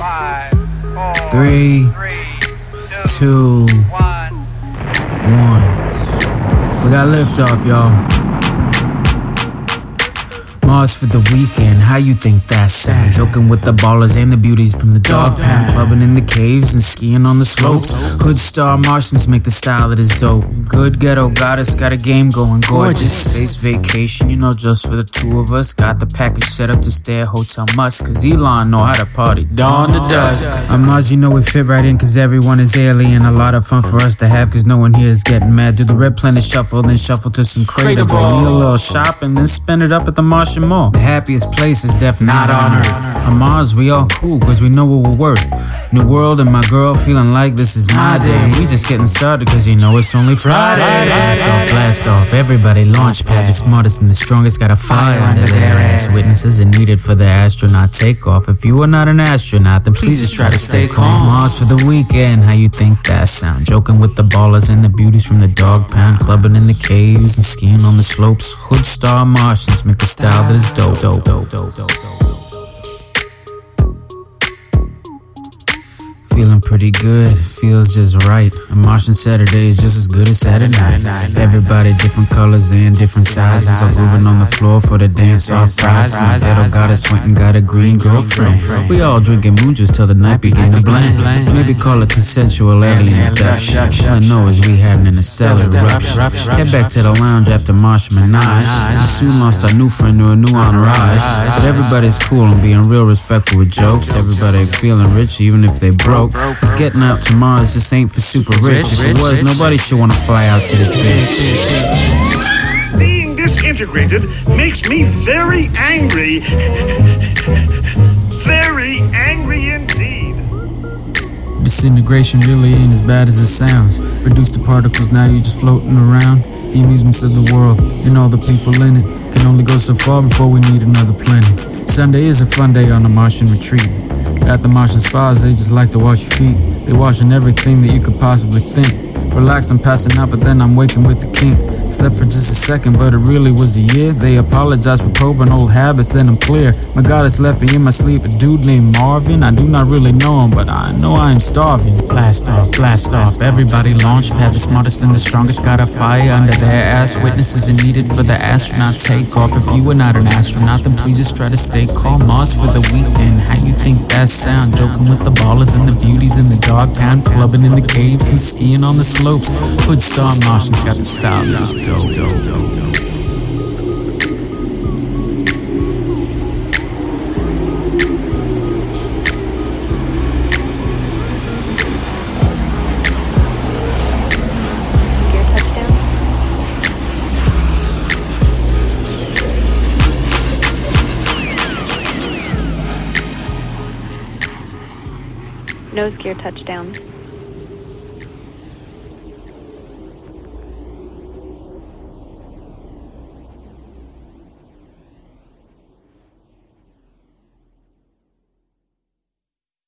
Five, four, three, three, two, two one. We got liftoff, y'all. Mars for the weekend, how you think that sounds? Joking with the ballers and the beauties from the dog pound, clubbing in the caves and skiing on the slopes. Hood star Martians make the style that is dope. Good ghetto goddess got a game going, gorgeous. Space vacation, you know, just for the two of us. Got the package set up to stay at Hotel Musk, cause Elon know how to party dawn to dusk. On Mars, you know we fit right in, cause everyone is alien. A lot of fun for us to have, cause no one here is getting mad. Do the red planet shuffle, then shuffle to some Craterball. Need a little shopping, then spend it up at the Martian The happiest place is definitely not on Earth. On Mars, we all cool, cause we know what we're worth. New world and my girl feeling like this is my day. We just getting started, cause you know it's only Friday. Blast off, blast off, everybody launch pad. The smartest and the strongest got a fire under their ass. Witnesses are needed for the astronaut takeoff. If you are not an astronaut, then please just try to stay calm. Mars for the weekend, how you think that sound? Joking with the ballers and the beauties from the dog pound, clubbing in the caves and skiing on the slopes. Hood star Martians make the style that is dope, dope, dope, dope, dope, dope. Feeling pretty good, feels just right. A Martian Saturday is just as good as Saturday night. Everybody different colors and different sizes. All grooving on the floor for the dance off prize. My ghetto goddess went and got a green girlfriend. We all drinking moon juice till the night began to blend. Maybe call it consensual alien abduction. All I know is we had an interstellar eruption. Head back to the lounge after Marsh Menage. We soon lost our new friend to a new entourage. But everybody's cool and being real respectful with jokes. Everybody feeling rich even if they broke. Cause getting out to Mars just ain't for super rich. If it was, nobody should wanna fly out to this bitch. Being disintegrated makes me very angry. very angry indeed. Disintegration really ain't as bad as it sounds. Reduced to particles, now you're just floating around. The amusements of the world and all the people in it can only go so far before we need another planet. Sunday is a fun day on a Martian retreat. At the Martian spas, they just like to wash your feet. They washing everything that you could possibly think. Relax, I'm passing out, but then I'm waking with the kink. Slept for just a second, but it really was a year. They apologize for probing old habits, then I'm clear. My goddess left me in my sleep, a dude named Marvin. I do not really know him, but I know I am starving. Blast off, blast off. Everybody launch pad, the smartest and the strongest got a fire under their ass. Witnesses are needed for the astronaut takeoff. If you are not an astronaut, then please just try to stay calm. Mars for the weekend. How you think that sound? Joking with the ballers and the beauties in the dog pound, clubbing in the caves and skiing on the slopes. Hood star Martians got the style is dope. Nose gear touchdown.